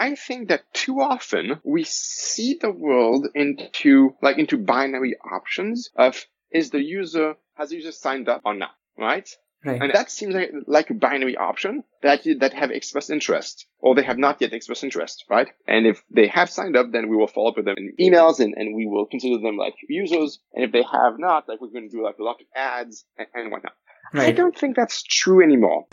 I think that too often we see the world into like into binary options of is the user has the user signed up or not, right? Right. And that seems like, like a binary option that that have expressed interest or they have not yet expressed interest, right? And if they have signed up, then we will follow up with them in emails and, and we will consider them like users. And if they have not, like we're going to do like a lot of ads and, and whatnot. Right. I don't think that's true anymore.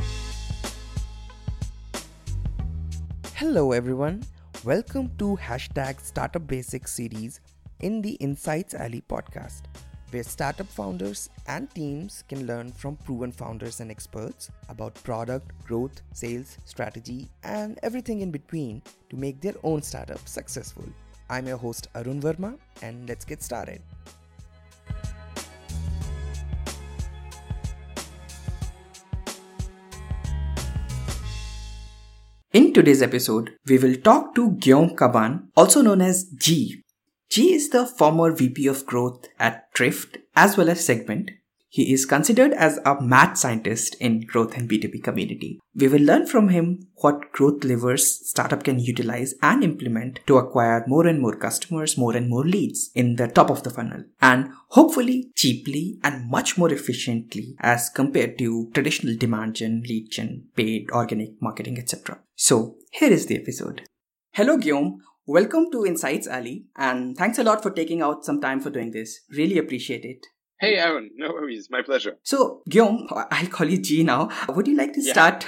Hello, everyone. Welcome to hashtag Startup Basics series in the Insights Alley podcast, where startup founders and teams can learn from proven founders and experts about product, growth, sales, strategy, and everything in between to make their own startup successful. I'm your host, Arun Verma, and let's get started. Today's episode, we will talk to Guillaume Cabane, also known as G. G is the former VP of growth at Drift as well as Segment. He is considered as a mad scientist in growth and B2B community. We will learn from him what growth levers startup can utilize and implement to acquire more and more customers, more and more leads in the top of the funnel and hopefully cheaply and much more efficiently as compared to traditional demand gen, lead gen, paid, organic marketing, etc. So here is the episode. Hello, Guillaume. Welcome to Insights Alley, and thanks a lot for taking out some time for doing this. Really appreciate it. Hey, Aaron, no worries. My pleasure. So, Guillaume, I'll call you G now. Would you like to Yeah. start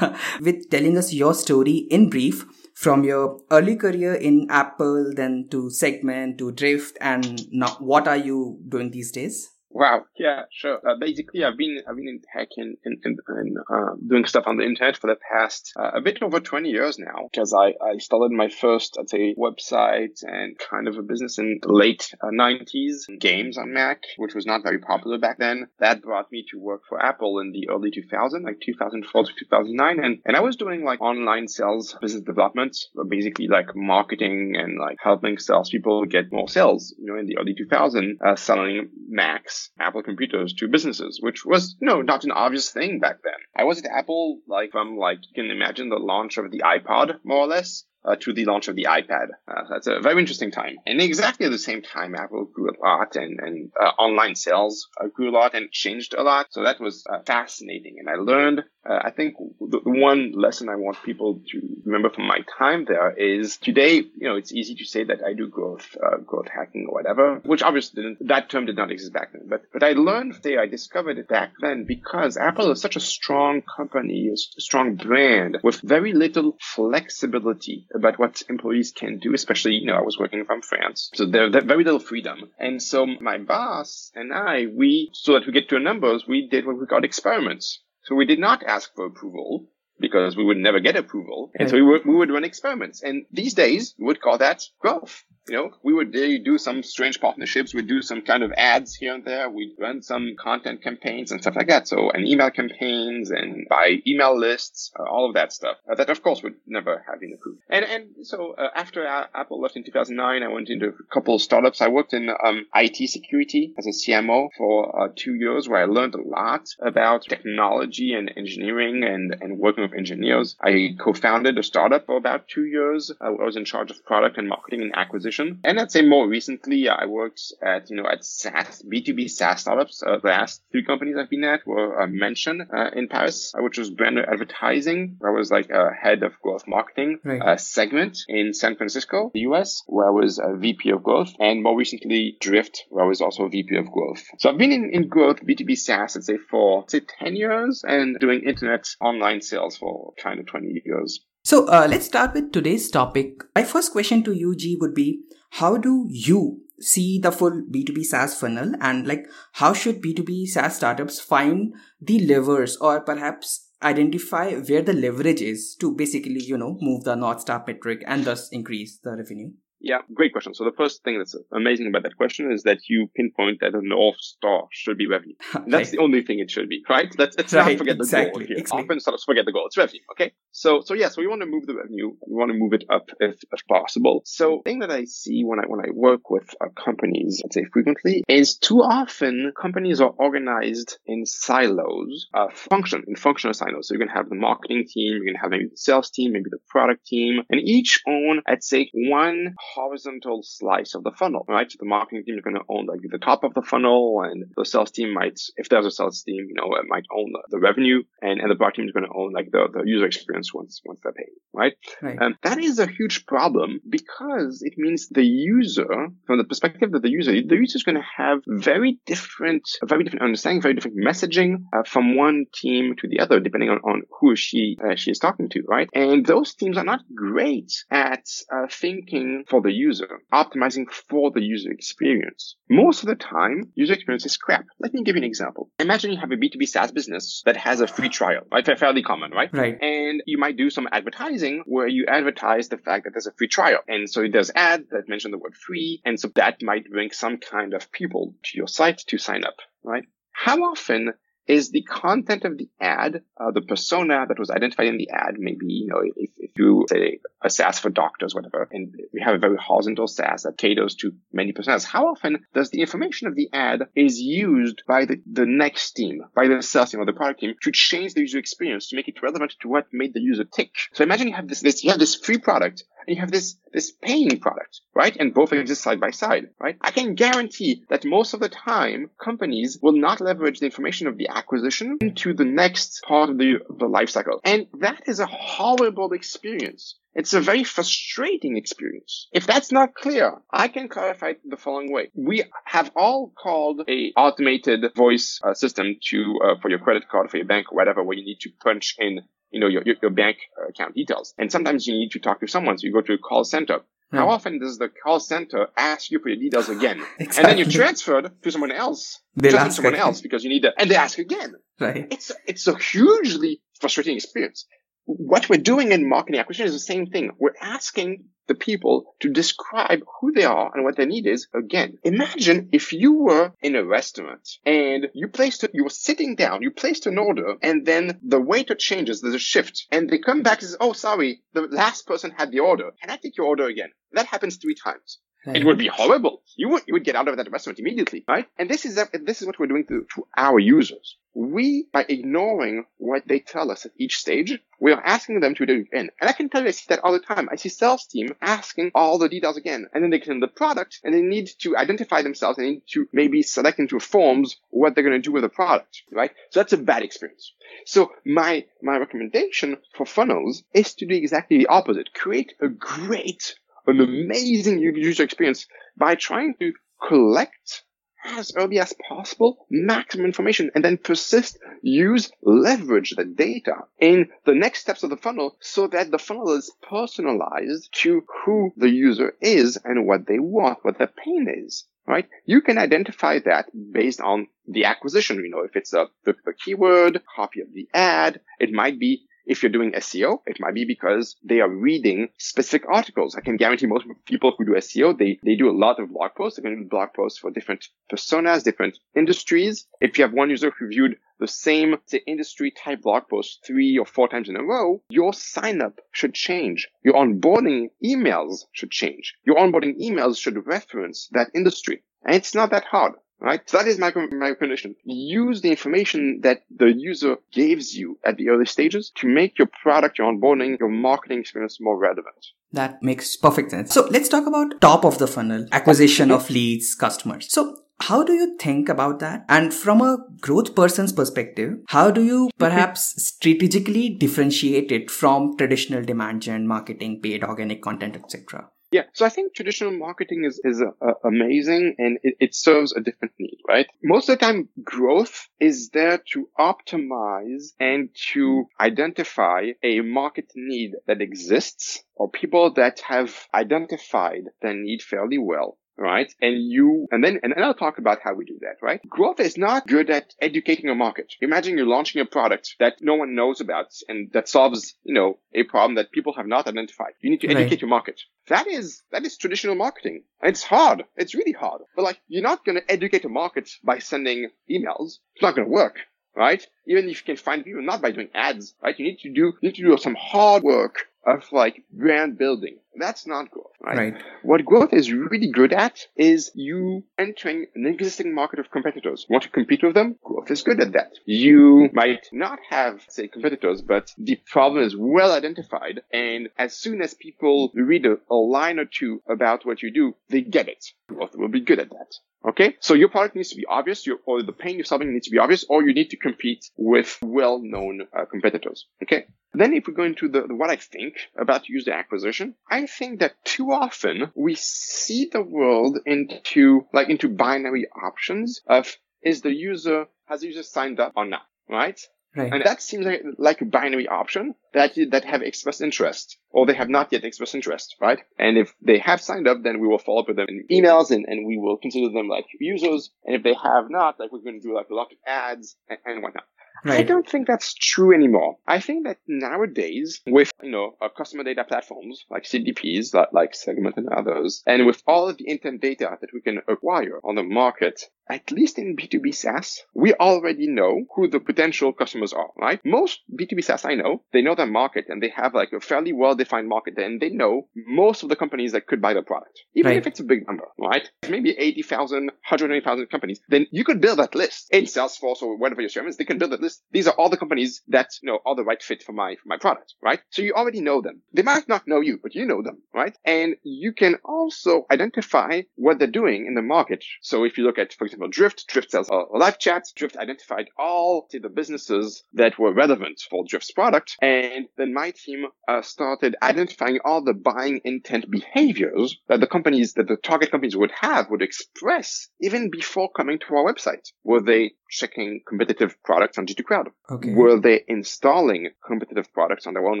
with telling us your story in brief from your early career in Apple, then to Segment, to Drift, and now what are you doing these days? Wow. Yeah, sure. Uh, basically, I've been I've been in tech and and, and, and uh, doing stuff on the internet for the past uh, a bit over 20 years now. Because I I started my first I'd say website and kind of a business in the late uh, 90s. Games on Mac, which was not very popular back then. That brought me to work for Apple in the early 2000s, like 2004 to 2009, and and I was doing like online sales, business development, basically like marketing and like helping salespeople get more sales. You know, in the early 2000s, uh, selling Macs, Apple computers to businesses, which was, you know, not an obvious thing back then. I was at Apple, like, from like, you can imagine the launch of the iPod, more or less. Uh, to the launch of the iPad. Uh, that's a very interesting time. And exactly at the same time, Apple grew a lot and, and uh, online sales uh, grew a lot and changed a lot. So that was uh, fascinating. And I learned, uh, I think the, one lesson I want people to remember from my time there is today, you know, it's easy to say that I do growth, uh, growth hacking or whatever, which obviously that term did not exist back then. But, but I learned there, I discovered it back then because Apple is such a strong company, a strong brand with very little flexibility about what employees can do, especially, you know, I was working from France. So there, there very little freedom. And so my boss and I, we, so that we get to our numbers, we did what we called experiments. So we did not ask for approval because we would never get approval. And so we would, we would run experiments. And these days we would call that growth. You know, we would do some strange partnerships. We'd do some kind of ads here and there. We'd run some content campaigns and stuff like that. So, and email campaigns and buy email lists, uh, all of that stuff. Uh, that of course would never have been approved. And, and so, uh, after Apple left in 2009, I went into a couple of startups. I worked in, um, IT security as a CMO for, uh, two years where I learned a lot about technology and engineering and, and working with engineers. I co-founded a startup for about two years. I was in charge of product and marketing and acquisition. And I'd say more recently, I worked at, you know, at SaaS, B2B SaaS startups. Uh, the last three companies I've been at were uh, Mention uh, in Paris, uh, which was brand advertising. I was like a head of growth marketing Right. uh, segment in San Francisco, the US, where I was a VP of growth. And more recently, Drift, where I was also a VP of growth. So I've been in, in growth, B2B SaaS, I'd say for, I'd say 10 years and doing internet online sales for kind of 20 years. So uh, let's start with today's topic. My first question to you, G, would be how do you see the full B2B SaaS funnel and like how should B2B SaaS startups find the levers or perhaps identify where the leverage is to basically, you know, move the North Star metric and thus increase the revenue? Yeah, great question. So the first thing that's amazing about that question is that you pinpoint that the North Star should be revenue. Okay. That's the only thing it should be, right? Let's, let's right, not forget the exactly, goal here. Exactly. Often sort of forget the goal. It's revenue. Okay. So, so yeah, so we want to move the revenue. We want to move it up if, if possible. So the thing that I see when I, when I work with uh, companies, I'd say frequently is too often companies are organized in silos, uh, function, in functional silos. So going to have the marketing team, going to have maybe the sales team, maybe the product team, and each own, I'd say, one horizontal slice of the funnel, right? So the marketing team is going to own like the top of the funnel and the sales team might, if there's a sales team, you know, it might own the, the revenue and, and the product team is going to own like the, the user experience once, once they're paid, right? right. And that is a huge problem because it means the user, from the perspective of the user, the user is going to have very different, very different understanding, very different messaging uh, from one team to the other, depending on, on who she, uh, she is talking to, right? And those teams are not great at uh, thinking for the user, optimizing for the user experience. Most of the time, user experience is crap. Let me give you an example. Imagine you have a B2B SaaS business that has a free trial, right? Fairly common, right? Right. And you might do some advertising where you advertise the fact that there's a free trial. And so there's ads that mention the word free. And so that might bring some kind of people to your site to sign up, right? How often is the content of the ad, uh, the persona that was identified in the ad. Maybe, you know, if, if you say a SaaS for doctors, whatever, and we have a very horizontal SaaS that caters to many personas, how often does the information of the ad is used by the, the next team, by the sales team or the product team to change the user experience, to make it relevant to what made the user tick? So imagine you have this, this, you have this free product and you have this, this paying product, right? And both exist side by side, right? I can guarantee that most of the time companies will not leverage the information of the acquisition into the next part of the, the life cycle. And that is a horrible experience. It's a very frustrating experience. If that's not clear, I can clarify it the following way. We have all called a automated voice uh, system to uh, for your credit card, for your bank, or whatever, where you need to punch in you know, your, your bank account details. And sometimes you need to talk to someone. So you go to a call center. How often does the call center ask you for your details again? exactly. And then you're transferred to someone else. They'll someone again. else because you need to, and they ask again. Right. It's, it's a hugely frustrating experience. What we're doing in marketing acquisition is the same thing. We're asking the people to describe who they are and what their need is again. Imagine if you were in a restaurant and you placed you were sitting down, you placed an order, and then the waiter changes, there's a shift, and they come back and says, Oh, sorry, the last person had the order. Can I take your order again? That happens three times. It would be horrible. You would, you would get out of that restaurant immediately, right? And this is, this is what we're doing to, to our users. We, by ignoring what they tell us at each stage, we are asking them to do it again. And I can tell you, I see that all the time. I see sales team asking all the details again. And then they get in the product and they need to identify themselves and need to maybe select into forms what they're going to do with the product, right? So that's a bad experience. So my, my recommendation for funnels is to do exactly the opposite. Create a great an amazing user experience by trying to collect as early as possible maximum information and then persist, use, leverage the data in the next steps of the funnel so that the funnel is personalized to who the user is and what they want, what their pain is. Right? You can identify that based on the acquisition. You know, if it's a the, the keyword, copy of the ad, it might be if you're doing SEO, it might be because they are reading specific articles. I can guarantee most people who do SEO, they, they do a lot of blog posts. They're going to do blog posts for different personas, different industries. If you have one user who viewed the same say, industry type blog post three or four times in a row, your sign up should change. Your onboarding emails should change. Your onboarding emails should reference that industry. And it's not that hard right? So that is my, my recommendation. Use the information that the user gives you at the early stages to make your product, your onboarding, your marketing experience more relevant. That makes perfect sense. So let's talk about top of the funnel, acquisition of leads, customers. So how do you think about that? And from a growth person's perspective, how do you perhaps strategically differentiate it from traditional demand gen marketing, paid organic content, etc.? Yeah, so I think traditional marketing is, is uh, amazing and it, it, serves a different need, right? Most of the time, growth is there to optimize and to identify a market need that exists or people that have identified their need fairly well right? And you, and then, and then I'll talk about how we do that, right? Growth is not good at educating a market. Imagine you're launching a product that no one knows about and that solves, you know, a problem that people have not identified. You need to educate right. your market. That is, that is traditional marketing. And it's hard. It's really hard. But like, you're not going to educate a market by sending emails. It's not going to work right? Even if you can find people, not by doing ads, right? You need to do, you need to do some hard work of like brand building. That's not growth, right? right? What growth is really good at is you entering an existing market of competitors. Want to compete with them? Growth is good at that. You might not have, say, competitors, but the problem is well identified. And as soon as people read a, a line or two about what you do, they get it. Growth will be good at that. Okay, so your product needs to be obvious, your, or the pain you're solving needs to be obvious, or you need to compete with well-known uh, competitors. Okay, then if we go into the, what I think about user acquisition, I think that too often we see the world into like into binary options of is the user has the user signed up or not, right? Right. And that seems like, like a binary option that, that have expressed interest or they have not yet expressed interest, right? And if they have signed up, then we will follow up with them in emails and, and we will consider them like users. And if they have not, like we're going to do like a lot of ads and, and whatnot. Right. I don't think that's true anymore. I think that nowadays, with you know uh, customer data platforms like CDPs, like, like Segment and others, and with all of the intent data that we can acquire on the market, at least in B2B SaaS, we already know who the potential customers are, right? Most B2B SaaS I know, they know their market and they have like a fairly well-defined market and they know most of the companies that could buy the product, even right. if it's a big number, right? Maybe 80,000, 120,000 companies, then you could build that list in Salesforce or whatever your CRM is. They can build that list. These are all the companies that, you know, are the right fit for my, for my product, right? So you already know them. They might not know you, but you know them, right? And you can also identify what they're doing in the market. So if you look at, for example, Drift. Drift sells a live chat. Drift identified all the businesses that were relevant for Drift's product. And then my team uh, started identifying all the buying intent behaviors that the companies, that the target companies would have, would express even before coming to our website. Were they checking competitive products on G2 Crowd? Okay. Were they installing competitive products on their own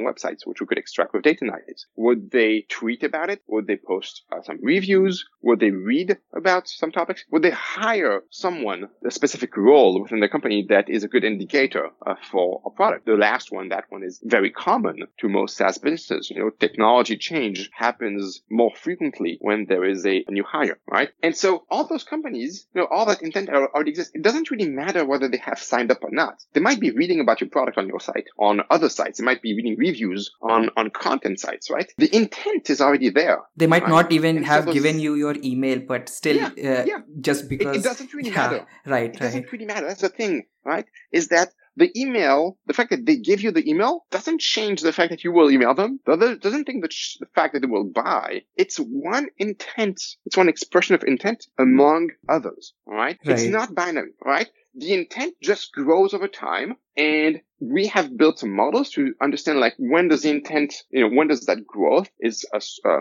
websites, which we could extract with data analytics? Would they tweet about it? Would they post uh, some reviews? Would they read about some topics? Would they hire someone, a specific role within the company that is a good indicator uh, for a product? The last one, that one is very common to most SaaS businesses. You know, technology change happens more frequently when there is a, a new hire, right? And so all those companies, you know, all that intent already exists. It doesn't really matter whether they have signed up or not. They might be reading about your product on your site, on other sites. They might be reading reviews on, on content sites, right? The intent is already there. They might right? not even and have so given you your email, but still, yeah, uh, yeah. just because. It, it doesn't really yeah, matter. Right. It doesn't really matter. That's the thing, right? Is that the email, the fact that they give you the email doesn't change the fact that you will email them. Doesn't, doesn't think that the fact that they will buy. It's one intent. It's one expression of intent among others. All right. right. It's not binary. Right the intent just grows over time and we have built some models to understand like when does the intent, you know, when does that growth is, uh,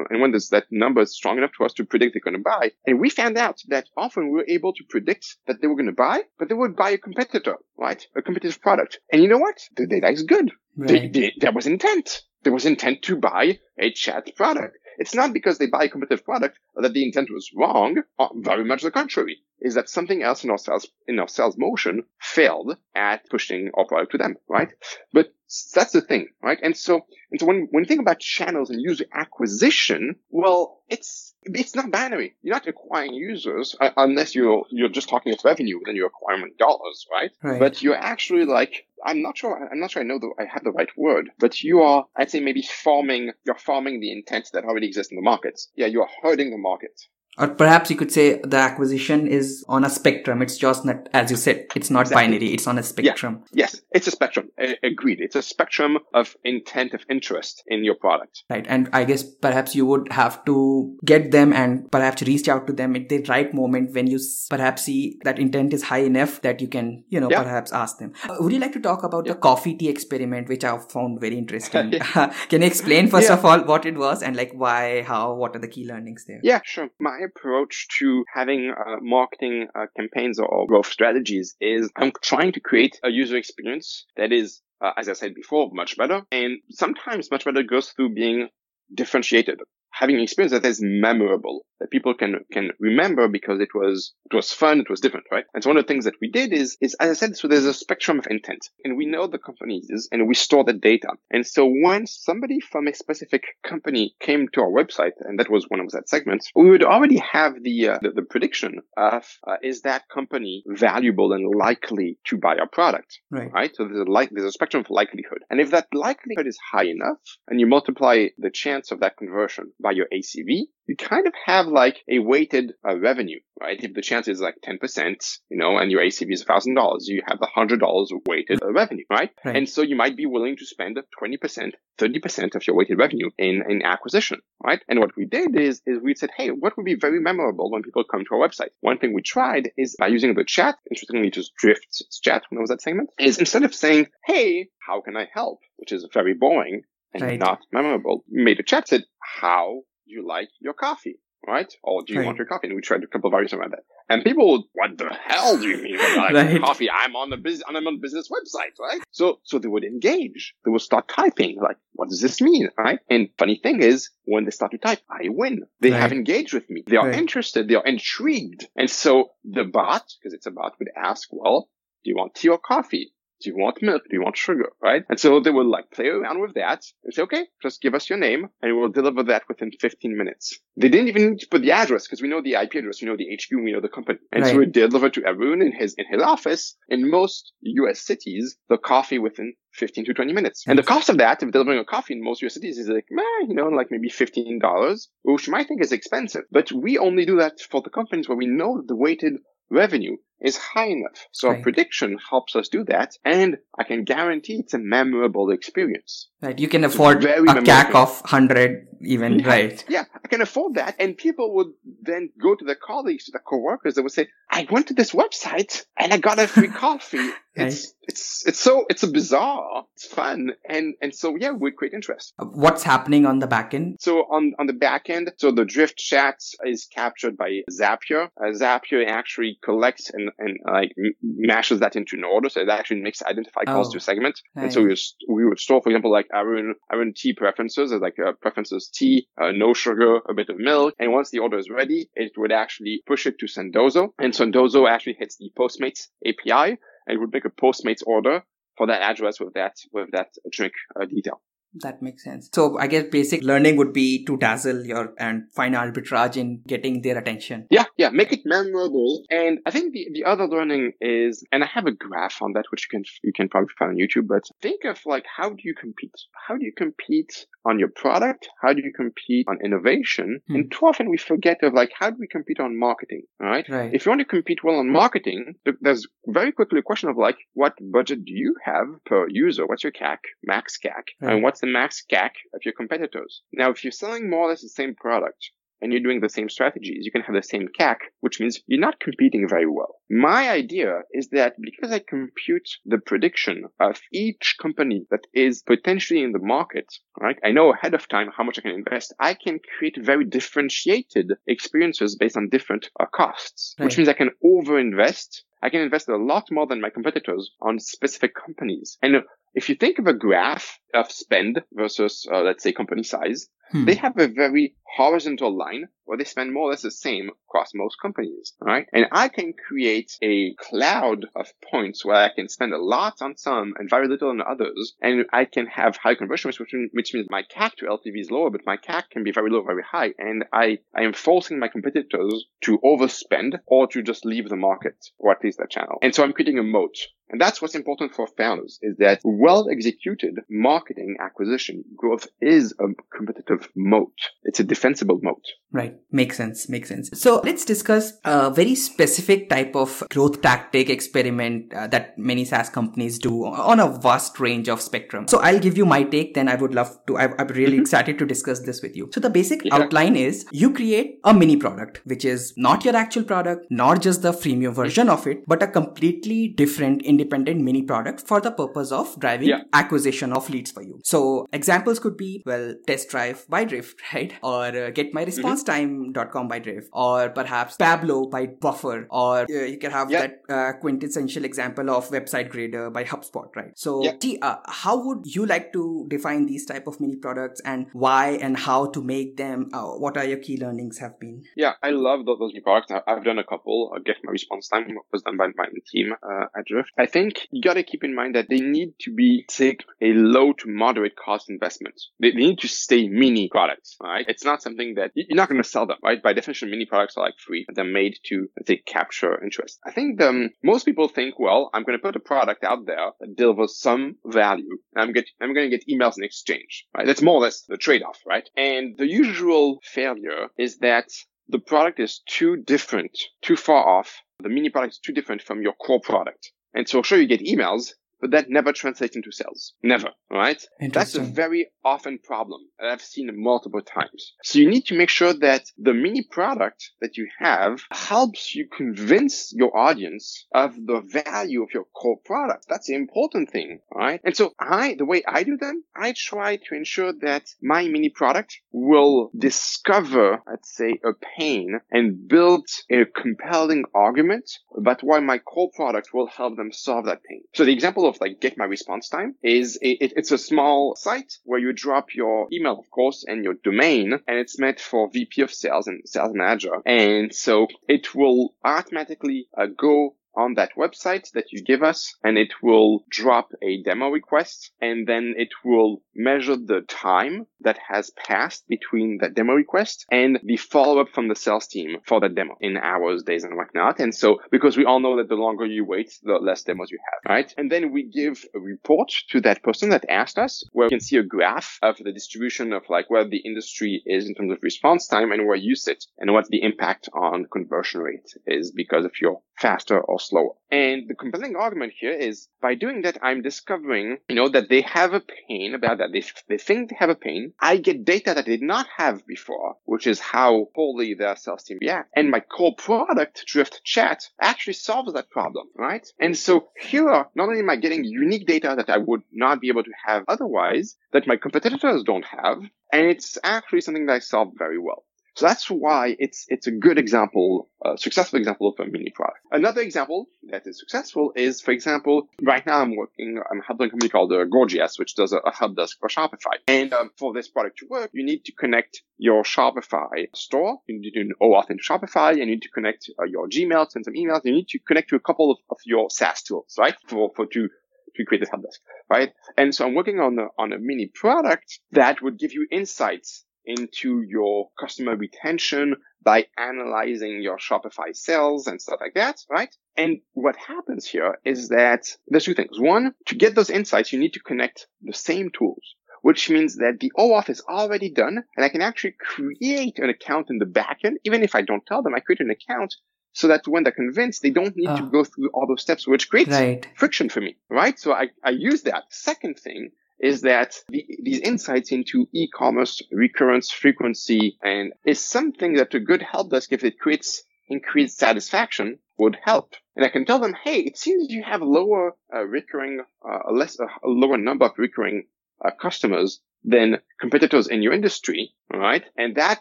and when does that number is strong enough to us to predict they're going to buy. And we found out that often we were able to predict that they were going to buy, but they would buy a competitor, right? A competitive product. And you know what? The data is good. Right. There was intent. There was intent to buy a chat product. It's not because they buy a competitive product that the intent was wrong. Uh, very much the contrary. Is that something else in our sales in our sales motion failed at pushing our product to them, right? But that's the thing, right? And so, and so when, when you think about channels and user acquisition, well, it's, it's not binary. You're not acquiring users uh, unless you're, you're just talking about revenue, then you're acquiring dollars, right? right? But you're actually like, I'm not sure, I'm not sure I know the, I have the right word, but you are, I'd say maybe farming, you're farming the intent that already exists in the markets. Yeah, you are hurting the market or perhaps you could say the acquisition is on a spectrum. It's just not as you said it's not exactly. binary it's on a spectrum. Yeah. yes it's a spectrum. I- agreed. It's a spectrum of intent of interest in your product. Right and i guess perhaps you would have to get them and perhaps reach out to them at the right moment when you perhaps see that intent is high enough that you can you know yeah. perhaps ask them. Uh, would you like to talk about yeah. the coffee tea experiment which i found very interesting? Can you explain first of all what it was and like why how what are the key learnings there? Yeah sure. My approach to having uh, marketing uh, campaigns or growth strategies is I'm trying to create a user experience that is, uh, as I said before, much better. And sometimes much better goes through being differentiated. Having an experience that is memorable that people can can remember because it was it was fun, it was different, right? And so one of the things that we did is is as I said, so there's a spectrum of intent, and we know the companies and we store the data. And so when somebody from a specific company came to our website, and that was one of that segments, we would already have the uh, the, the, prediction of uh, is that company valuable and likely to buy our product, right? Right. So there's a like there's a spectrum of likelihood, and if that likelihood is high enough, and you multiply the chance of that conversion by your ACV, you kind of have like a weighted uh, revenue, right? If the chance is like 10%, you know, and your ACV is $1,000, you have $100 weighted uh, revenue, right? right? And so you might be willing to spend 20%, 30% of your weighted revenue in, in acquisition, right? And what we did is, is we said, Hey, what would be very memorable when people come to our website? One thing we tried is by using the chat, interestingly, just drift chat when I was that segment is instead of saying, Hey, how can I help? Which is very boring and right. not memorable. Made a chat said, how do you like your coffee, right? Or do you right. want your coffee? And we tried a couple of variations around that. And people would, what the hell do you mean by like coffee? I'm on the business, I'm on the business website, right? So, so they would engage. They would start typing, like, what does this mean, right? And funny thing is, when they start to type, I win. They right. have engaged with me. They are interested. They are intrigued. And so the bot, because it's a bot, would ask, well, do you want tea or coffee? Do you want milk? Do you want sugar? Right? And so they will like play around with that and say, okay, just give us your name and we'll deliver that within 15 minutes. They didn't even need to put the address because we know the IP address, we know the HQ, we know the company. And right. so we deliver to everyone in his, in his office. In most US cities, the coffee within 15 to 20 minutes. And the cost of that, of delivering a coffee in most US cities is like, man, you know, like maybe $15, which you might think is expensive. But we only do that for the companies where we know the weighted revenue is high enough. So right. a prediction helps us do that. And I can guarantee it's a memorable experience. Right. You can afford a CAC of 100 even, yeah. right? Yeah, I can afford that. And people would then go to their colleagues, to their coworkers, they would say, I went to this website and I got a free coffee. It's, right. it's, it's so, it's a bizarre, it's fun. And, and so, yeah, we create interest. What's happening on the back end? So on, on the back end, so the drift chat is captured by Zapier. Uh, Zapier actually collects and, and like mashes that into an order. So it actually makes identify calls oh. to a segment. Right. And so we, we would store, for example, like our own, our own tea preferences, as like uh, preferences tea, uh, no sugar, a bit of milk. And once the order is ready, it would actually push it to Sendoso. And Sendoso actually hits the Postmates API and it would make a Postmates order for that address with that, with that drink uh, detail. That makes sense. So I guess basic learning would be to dazzle your and find arbitrage in getting their attention. Yeah, yeah, make it memorable. And I think the, the other learning is, and I have a graph on that which you can you can probably find on YouTube. But think of like how do you compete? How do you compete on your product? How do you compete on innovation? Hmm. And too often we forget of like how do we compete on marketing? Right. Right. If you want to compete well on marketing, there's very quickly a question of like what budget do you have per user? What's your CAC, max CAC, Right. and what's the max CAC of your competitors? Now, if you're selling more or less the same product and you're doing the same strategies, you can have the same CAC, which means you're not competing very well. My idea is that because I compute the prediction of each company that is potentially in the market, right? I know ahead of time how much I can invest. I can create very differentiated experiences based on different uh, costs, which means I can overinvest. I can invest a lot more than my competitors on specific companies. And if you think of a graph of spend versus, uh, let's say, company size, Hmm. they have a very horizontal line where they spend more or less the same across most companies, right? And I can create a cloud of points where I can spend a lot on some and very little on others, and I can have high conversion rates, which, which means my CAC to LTV is lower, but my CAC can be very low, very high, and I, I am forcing my competitors to overspend or to just leave the market, or at least that channel. And so I'm creating a moat. And that's what's important for founders is that well executed marketing acquisition growth is a competitive moat. It's a defensible moat. Right. Makes sense. Makes sense. So let's discuss a very specific type of growth tactic experiment uh, that many SaaS companies do on a vast range of spectrum. So I'll give you my take. Then I would love to, I, I'm really excited to discuss this with you. So the basic Yeah. outline is you create a mini product, which is not your actual product, not just the freemium version of it, but a completely different independent mini product for the purpose of driving Yeah. acquisition of leads for you. So examples could be, well, test drive by Drift, right? Or uh, get my response responsestime.com by Drift, or perhaps Pablo by Buffer, or uh, you can have Yep. that uh, quintessential example of Website Grader by HubSpot, right? So, Yep. gee, uh, how would you like to define these type of mini products and why and how to make them? Uh, what are your key learnings have been? Yeah, I love those, those new products. I've done a couple. Uh, Get my response time was done by my team uh, at Drift. I think you got to keep in mind that they need to be take a low to moderate cost investments. They, they need to stay mini products, right? It's not something that you- you're not going to sell them, right? By definition, mini products are like free. They're made to, let's capture interest. I think um, most people think, well, I'm going to put a product out there that delivers some value. And I'm get I'm going to get emails in exchange, right? That's more or less the trade-off, right? And the usual failure is that the product is too different, too far off. The mini product is too different from your core product. And so sure, you get emails, but that never translates into sales. Never. Right. That's a very often problem that I've seen multiple times. So you need to make sure that the mini product that you have helps you convince your audience of the value of your core product. That's the important thing. Right? And so I, the way I do them, I try to ensure that my mini product will discover, let's say, a pain and build a compelling argument about why my core product will help them solve that pain. So the example of like get my response time is it, it's a small site where you drop your email, of course, and your domain, and it's meant for VP of sales and sales manager. And so it will automatically uh, go on that website that you give us and it will drop a demo request and then it will measure the time that has passed between that demo request and the follow up from the sales team for that demo in hours, days and whatnot. And so because we all know that the longer you wait, the less demos you have, right? And then we give a report to that person that asked us where you can see a graph of the distribution of like where the industry is in terms of response time and where you sit and what the impact on conversion rate is because of you're faster or slower. And the compelling argument here is by doing that, I'm discovering, you know, that they have a pain about that. They, they think they have a pain. I get data that they did not have before, which is how poorly their sales team react. And my core product, Drift Chat, actually solves that problem, right? And so here, not only am I getting unique data that I would not be able to have otherwise, that my competitors don't have, and it's actually something that I solve very well. So that's why it's it's a good example, a successful example of a mini product. Another example that is successful is, for example, right now I'm working, I'm helping a company called uh, Gorgias, which does a, a help desk for Shopify. And um, for this product to work, you need to connect your Shopify store, you need to do an OAuth into Shopify, you need to connect uh, your Gmail, send some emails, you need to connect to a couple of, of your SaaS tools, right? For for to to create this help desk, right? And so I'm working on a, on a mini product that would give you insights into your customer retention by analyzing your Shopify sales and stuff like that, right? And what happens here is that there's two things. One, to get those insights, you need to connect the same tools, which means that the OAuth is already done and I can actually create an account in the backend. Even if I don't tell them, I create an account so that when they're convinced, they don't need to Ah. go through all those steps, which creates Right. friction for me, right? So I, I use that. Second thing is that the, these insights into e-commerce recurrence frequency and is something that a good help desk, if it creates increased satisfaction, would help. And I can tell them, hey, it seems you have lower uh, recurring, uh, a less, a lower number of recurring uh, customers than competitors in your industry, right? And that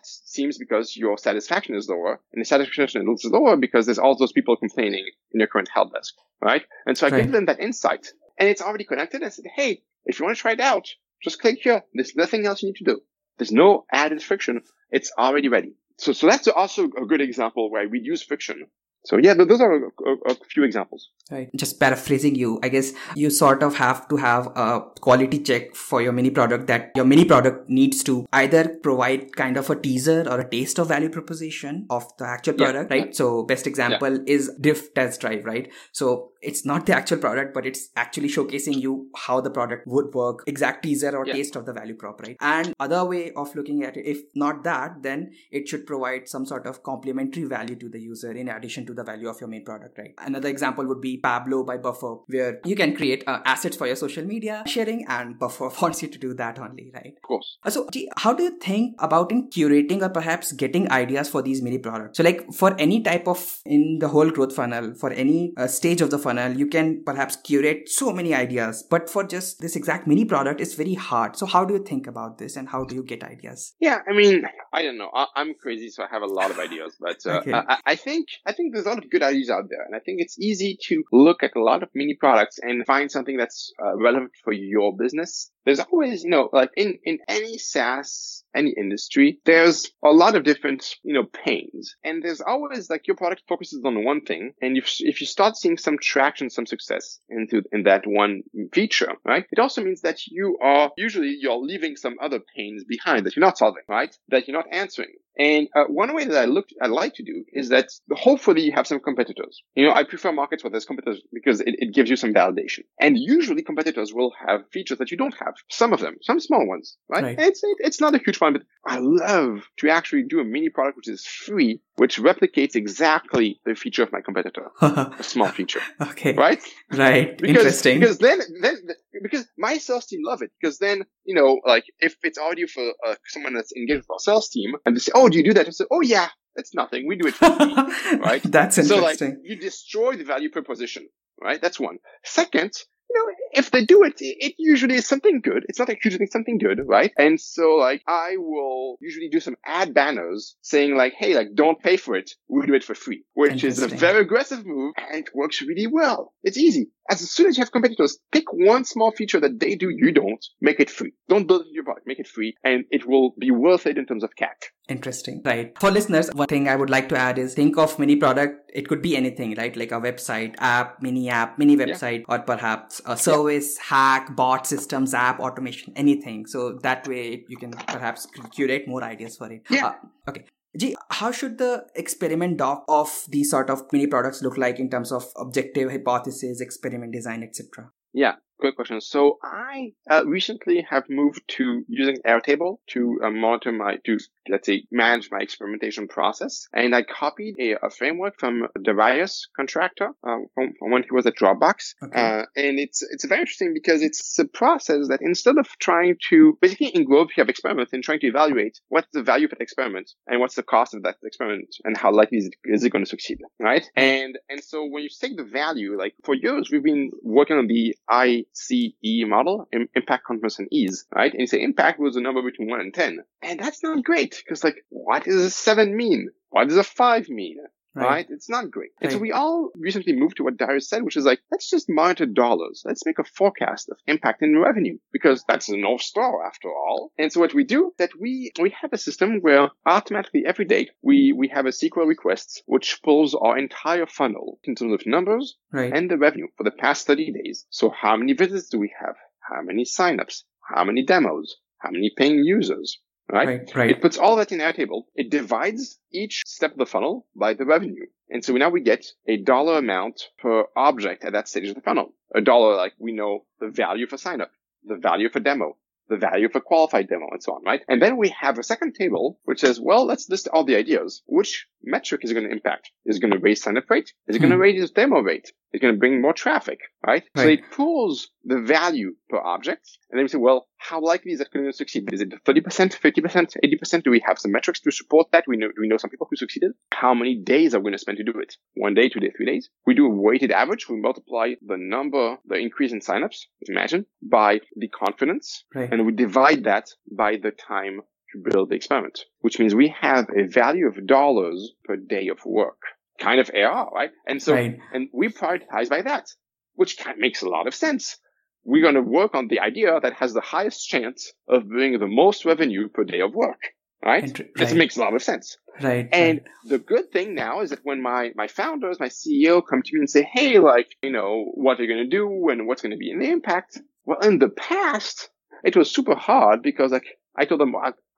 seems because your satisfaction is lower, and the satisfaction is lower because there's all those people complaining in your current help desk, right? And so I Right. give them that insight, and it's already connected. I said, hey, if you want to try it out, just click here. There's nothing else you need to do. There's no added friction. It's already ready. So, so that's also a good example where I reduce friction. So yeah, those are a, a, a few examples. Right. Just paraphrasing you, I guess you sort of have to have a quality check for your mini product that your mini product needs to either provide kind of a teaser or a taste of value proposition of the actual Yeah, product, right? yeah. So best example is Drift Test Drive, right? So it's not the actual product, but it's actually showcasing you how the product would work, exact teaser or Yeah. taste of the value prop, right? And other way of looking at it, if not that, then it should provide some sort of complementary value to the user in addition to the value of your main product, right? Another example would be Pablo by Buffer, where you can create uh, assets for your social media sharing, and Buffer wants you to do that only, right? Of course. Uh, So, how do you think about in curating or perhaps getting ideas for these mini products? So, like for any type of in the whole growth funnel, for any uh, stage of the funnel funnel, you can perhaps curate so many ideas. But for just this exact mini product, it's very hard. So how do you think about this and how do you get ideas? Yeah, I mean, I don't know. I, am crazy, so I have a lot of ideas. But uh, okay. I, I, think I think there's a lot of good ideas out there, and I think it's easy to look at a lot of mini products and find something that's uh, relevant for your business there's always, you know, like in, in any SaaS, any industry, there's a lot of different, you know, pains. And there's always like your product focuses on one thing. And if, if you start seeing some traction, some success into, in that one feature, right? It also means that you are usually you're leaving some other pains behind that you're not solving, right? That you're not answering. And uh, one way that I look, I like to do is that hopefully you have some competitors. You know, I prefer markets where there's competitors because it, it gives you some validation. And usually competitors will have features that you don't have. Some of them, some small ones, right? right. It's it, it's not a huge one, but I love to actually do a mini product which is free, which replicates exactly the feature of my competitor, a small feature. Okay. Right. Right. Because, Interesting. Because then, then, because my sales team love it. Because then, you know, like if it's audio for uh, someone that's engaged with our sales team, and they say, "Oh, do you do that?" I say, "Oh, yeah." It's nothing. We do it for free, right? That's interesting. So like, you destroy the value proposition, right? That's one. Second, you know, if they do it, it usually is something good. It's not like usually something good, right? And so like I will usually do some ad banners saying like, hey, like don't pay for it. We'll do it for free, which is a very aggressive move and it works really well. It's easy. As soon as you have competitors, pick one small feature that they do, you don't, make it free. Don't build your product, make it free, and it will be worth it in terms of CAC. Interesting. Right. For listeners, one thing I would like to add is think of mini product. It could be anything, right? Like a website, app, mini app, mini website, yeah. or perhaps a service, yeah. hack, bot systems, app, automation, anything. So that way you can perhaps curate more ideas for it. Yeah. Uh, okay. G, how should the experiment doc of these sort of mini products look like in terms of objective, hypothesis, experiment design, etc.? Yeah. Good question. So I uh, recently have moved to using Airtable to uh, monitor my, to let's say manage my experimentation process. And I copied a, a framework from the Darius Contractor uh, from, from, when he was at Dropbox. Okay. Uh, and it's it's very interesting because it's a process that instead of trying to basically in growth you have experiments and trying to evaluate what's the value of that experiment and what's the cost of that experiment and how likely is it, is it going to succeed, right? And and so when you take the value, like for years we've been working on the I CE model, impact, confidence, and ease, right? And you say impact was a number between one and 10. And that's not great because like, what does a seven mean? What does a five mean? Right. right. It's not great. Right. And so we all recently moved to what Darius said, which is like, let's just monitor dollars. Let's make a forecast of impact in revenue because that's the North Star after all. And so what we do that we, we have a system where automatically every day we, we have a SQL request which pulls our entire funnel in terms of numbers right. and the revenue for the past 30 days. So how many visits do we have? How many signups? How many demos? How many paying users? Right? Right, right. It puts all that in Airtable. It divides each step of the funnel by the revenue. And so now we get a dollar amount per object at that stage of the funnel. A dollar, like we know the value for sign up, the value for demo, the value for qualified demo and so on, right? And then we have a second table which says, well, let's list all the ideas. Which metric is going to impact? Is it going to raise sign up rate? Is it going to hmm. raise demo rate? It's going to bring more traffic, right? right? So it pulls the value per object. And then we say, well, how likely is that going to succeed? Is it 30%, 50%, 80%? Do we have some metrics to support that? We know, do we know some people who succeeded? How many days are we going to spend to do it? One day, two days, three days? We do a weighted average. We multiply the number, the increase in signups, imagine, by the confidence. Right. And we divide that by the time to build the experiment, which means we have a value of dollars per day of work kind of AR, right? And so, right. and we prioritize by that, which kind of makes a lot of sense. We're going to work on the idea that has the highest chance of bringing the most revenue per day of work, right? right. This makes a lot of sense. Right. And right. the good thing now is that when my, my founders, my CEO come to me and say, Hey, like, you know, what are you going to do and what's going to be in the impact? Well, in the past, it was super hard because like I told them,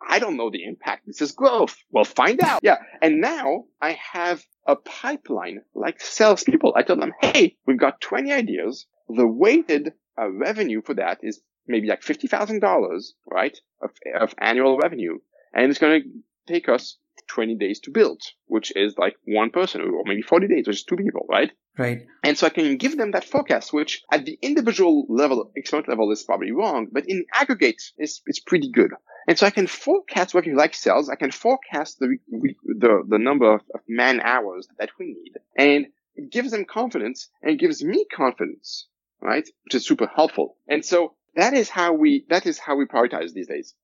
I don't know the impact. This is growth. Well, find out. Yeah. And now I have a pipeline like salespeople. I tell them, Hey, we've got 20 ideas. The weighted uh, revenue for that is maybe like $50,000, right? Of, of annual revenue. And it's going to take us 20 days to build, which is like one person or maybe 40 days, which is two people, right? Right. And so I can give them that forecast, which at the individual level, experiment level is probably wrong, but in aggregate, it's, it's pretty good. And so I can forecast what you like sales. I can forecast the, the, the number of, man hours that we need. And it gives them confidence and gives me confidence, right? Which is super helpful. And so that is how we, that is how we prioritize these days.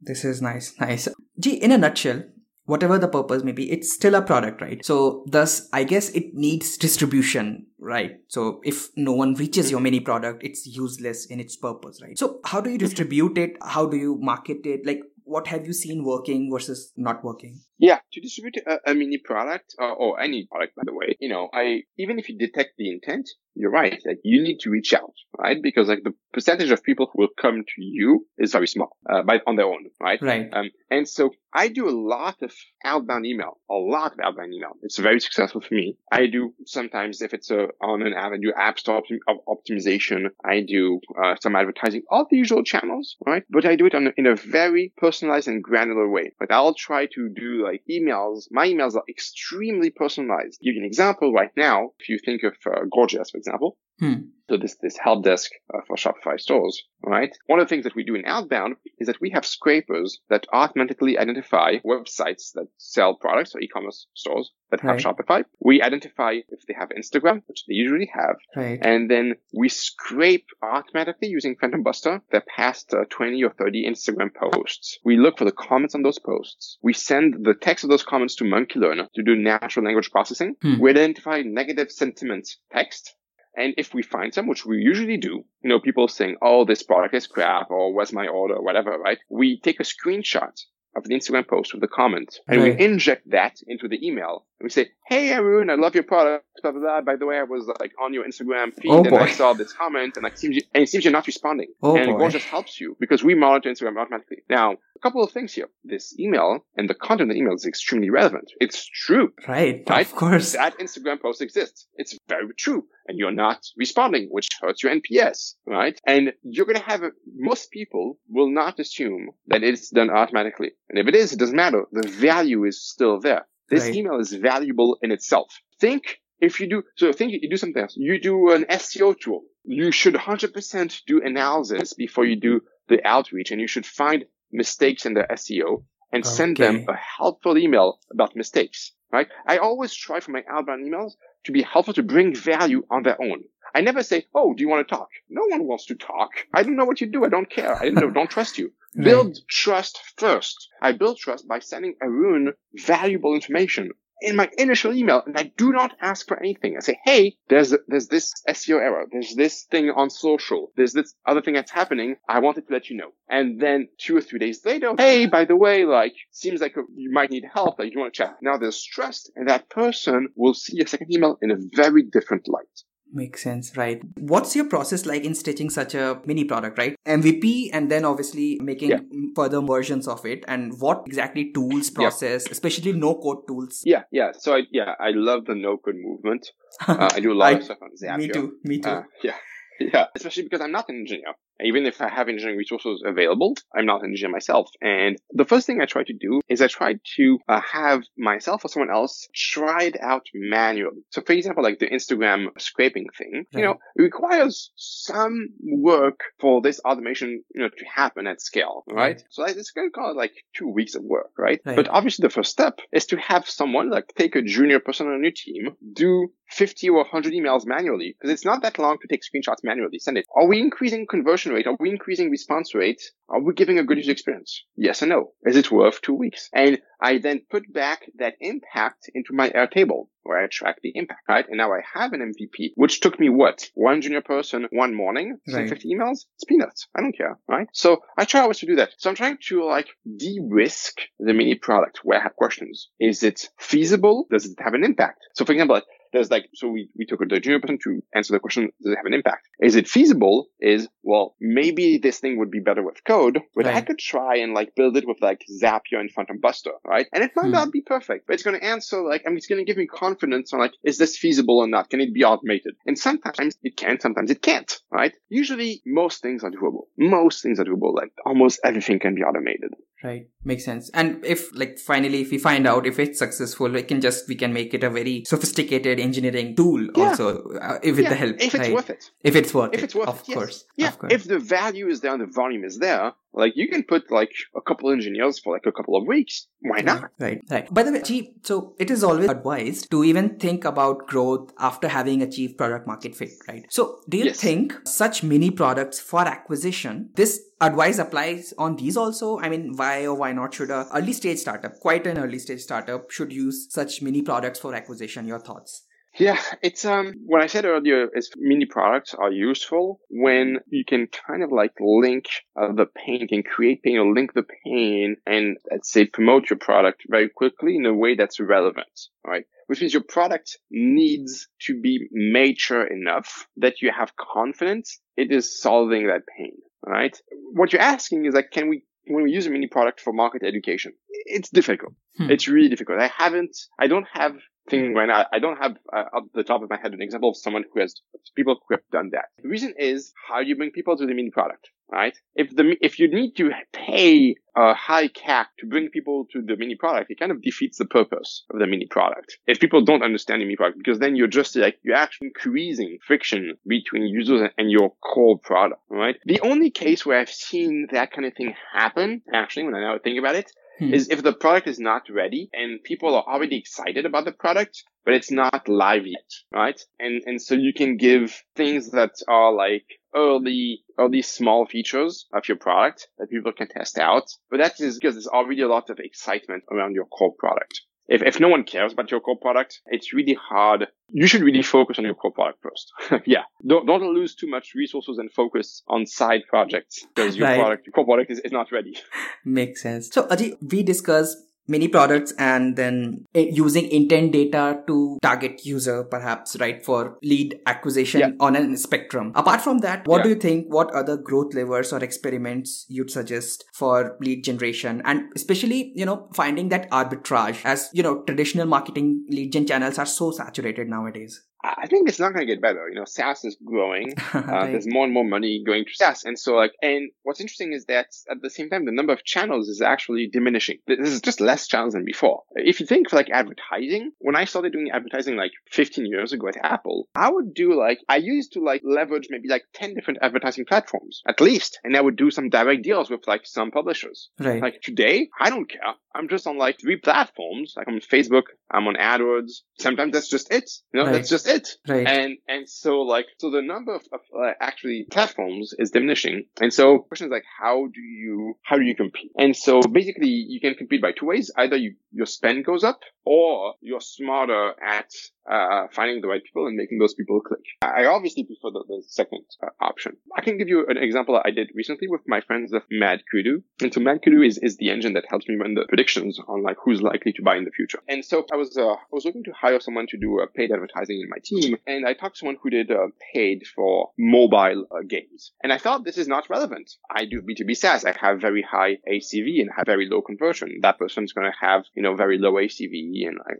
This is nice, nice. Gee, in a nutshell, whatever the purpose may be, it's still a product, right? So thus, I guess it needs distribution, right? So if no one reaches your mini product, it's useless in its purpose, right? So how do you distribute it? How do you market it? Like what have you seen working versus not working? Yeah, to distribute a, a mini product uh, or any product, by the way, you know, I even if you detect the intent, you're right. Like you need to reach out, right? Because like the percentage of people who will come to you is very small, uh, by on their own, right? Right. Um, and so I do a lot of outbound email, a lot of outbound email. It's very successful for me. I do sometimes if it's a, on an app, I do app store optim- optimization. I do uh, some advertising, all the usual channels, right? But I do it on, in a very personalized and granular way. But I'll try to do like emails. My emails are extremely personalized. Give you an example right now. If you think of uh, Gorgias, for example, Hmm. so this, this help desk uh, for Shopify stores, right? One of the things that we do in outbound is that we have scrapers that automatically identify websites that sell products or e-commerce stores that have Right. Shopify. We identify if they have Instagram, which they usually have, Right. and then we scrape automatically using Phantom Buster their past uh, 20 or 30 Instagram posts. We look for the comments on those posts. We send the text of those comments to Monkey Learner to do natural language processing. Hmm. We identify negative sentiment text. And if we find some, which we usually do, you know, people saying, oh, this product is crap or where's my order, or whatever, right? We take a screenshot of the Instagram post with the comment and Right. we inject that into the email. And we say, Hey, Arun, I love your product. Blah, blah, blah. By the way, I was like on your Instagram feed Oh, and I saw this comment and, like, seems you, and it seems you're not responding. Oh, and boy. Gorgias helps you because we monitor Instagram automatically. Now, a couple of things here. This email and the content of the email is extremely relevant. It's true Right. Right? Of course. that Instagram post exists. It's very true. And you're not responding, which hurts your NPS, right? And you're going to have a, most people will not assume that it's done automatically. And if it is, it doesn't matter. The value is still there. This Right. email is valuable in itself. Think if you do, so think you do something else. You do an SEO tool. You should 100% do analysis before you do the outreach and you should find mistakes in the SEO and send them a helpful email about mistakes, right? I always try for my outbound emails to be helpful to bring value on their own. I never say, Oh, do you want to talk? No one wants to talk. I don't know what you do. I don't care. I don't, don't trust you. Right. Build trust first. I build trust by sending Arun valuable information in my initial email and I do not ask for anything. I say, Hey, there's, there's this SEO error. There's this thing on social. There's this other thing that's happening. I wanted to let you know. And then two or three days later, Hey, by the way, like, seems like you might need help. Like, you want to chat. Now there's trust and that person will see a second email in a very different light. Makes sense, right? What's your process like in stitching such a mini product, right? MVP and then obviously making Yeah. further versions of it and what exactly tools process, especially no code tools. Yeah. Yeah. So I, yeah, I love the no code movement. Uh, I do a lot I- of stuff on Zapier. me too, me too. Uh, yeah. Yeah. Especially because I'm not an engineer. Even if I have engineering resources available, I'm not an engineer myself. And the first thing I try to do is I try to uh, have myself or someone else try it out manually. So for example, like the Instagram scraping thing, you know, it requires some work for this automation, you know, to happen at scale, right? Right. So it's going to call it like two weeks of work, right? Right. But obviously the first step is to have someone like take a junior person on your team, do 50 or 100 emails manually because it's not that long to take screenshots manually. Send it. Are we increasing conversion rate? Are we increasing response rate? Are we giving a good user experience? Yes and no. Is it worth two weeks? And I then put back that impact into my Airtable where I track the impact, right? And now I have an MVP, which took me what? One junior person, one morning, Right. 50 emails? It's peanuts. I don't care, right? So I try always to do that. So I'm trying to like de-risk the mini product where I have questions. Is it feasible? Does it have an impact? So for example, there's like, so we, we took a junior person to answer the question, does it have an impact? Is it feasible? Is, well, maybe this thing would be better with code, but I Right. could try and like build it with like Zapier and PhantomBuster, right? And it might Hmm. not be perfect, but it's going to answer like, I mean, it's going to give me confidence on like, is this feasible or not? Can it be automated? And sometimes it can, sometimes it can't, right? Usually most things are doable. Most things are doable. Like almost everything can be automated. Right. Makes sense. And if like finally if we find out if it's successful, we can just we can make it a very sophisticated engineering tool Yeah. also uh, with Yeah, the help. if it's right? worth it. If it's worth If it. it's worth of it, yes. course. Yeah, Of course. if the value is there and the volume is there, like you can put like a couple engineers for like a couple of weeks. Why not? Right, right. By the way, G, so it is always advised to even think about growth after having achieved product market fit, right? So do you Yes. think such mini products for acquisition, this advice applies on these also? I mean, why or why not should a early stage startup, quite an early stage startup, should use such mini products for acquisition? Your thoughts? Yeah, it's um what I said earlier is mini products are useful when you can kind of like link uh, the pain, can create pain or link the pain and let's say promote your product very quickly in a way that's relevant, right? Which means your product needs to be mature enough that you have confidence it is solving that pain, right? What you're asking is like, can we when we use a mini product for market education, it's difficult. Hmm. It's really difficult. I haven't, I don't have thing right now. I don't have uh, off the top of my head an example of someone who has people who have done that. The reason is how you bring people to the mini product, right? If the if you need to pay a high CAC to bring people to the mini product, it kind of defeats the purpose of the mini product. If people don't understand the mini product, because then you're just like you're actually increasing friction between users and your core product, right? The only case where I've seen that kind of thing happen, actually, when I now think about it, Hmm. is if the product is not ready and people are already excited about the product, but it's not live yet, right? And, and so you can give things that are like early, early small features of your product that people can test out. But that is because there's already a lot of excitement around your core product. If, if no one cares about your core product, it's really hard. You should really focus on your core product first. yeah. Don't, don't lose too much resources and focus on side projects because your Right. product, your core product is, is not ready. Makes sense. So, Ajay, we discussed many products and then uh, using intent data to target user perhaps right for lead acquisition Yeah. on a spectrum apart from that what Yeah. do you think what other growth levers or experiments you'd suggest for lead generation and especially you know finding that arbitrage as you know traditional marketing lead gen channels are so saturated nowadays I think it's not going to get better. You know, SaaS is growing. Uh, Right. There's more and more money going to SaaS. And so like, and what's interesting is that at the same time, the number of channels is actually diminishing. This is just less channels than before. If you think of like advertising, when I started doing advertising like 15 years ago at Apple, I would do like, I used to like leverage maybe like 10 different advertising platforms at least. And I would do some direct deals with like some publishers. right Like today, I don't care. I'm just on like three platforms. Like I'm on Facebook, I'm on AdWords. Sometimes that's just it. You know, Right. that's just it. right And and so like so the number of, of uh, actually platforms is diminishing. And so the question is like how do you how do you compete? And so basically you can compete by two ways. Either you your spend goes up or you're smarter at uh, finding the right people and making those people click. I obviously prefer the, the second uh, option. I can give you an example I did recently with my friends of MadKudu. And so MadKudu is, is the engine that helps me run the predictions on like who's likely to buy in the future. And so I was uh, I was looking to hire someone to do uh, paid advertising in my team, and I talked to someone who did uh, paid for mobile uh, games. And I thought this is not relevant. I do B2B SaaS. I have very high ACV and have very low conversion. That person's going to have, you know, very low ACV and I,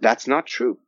that's not true.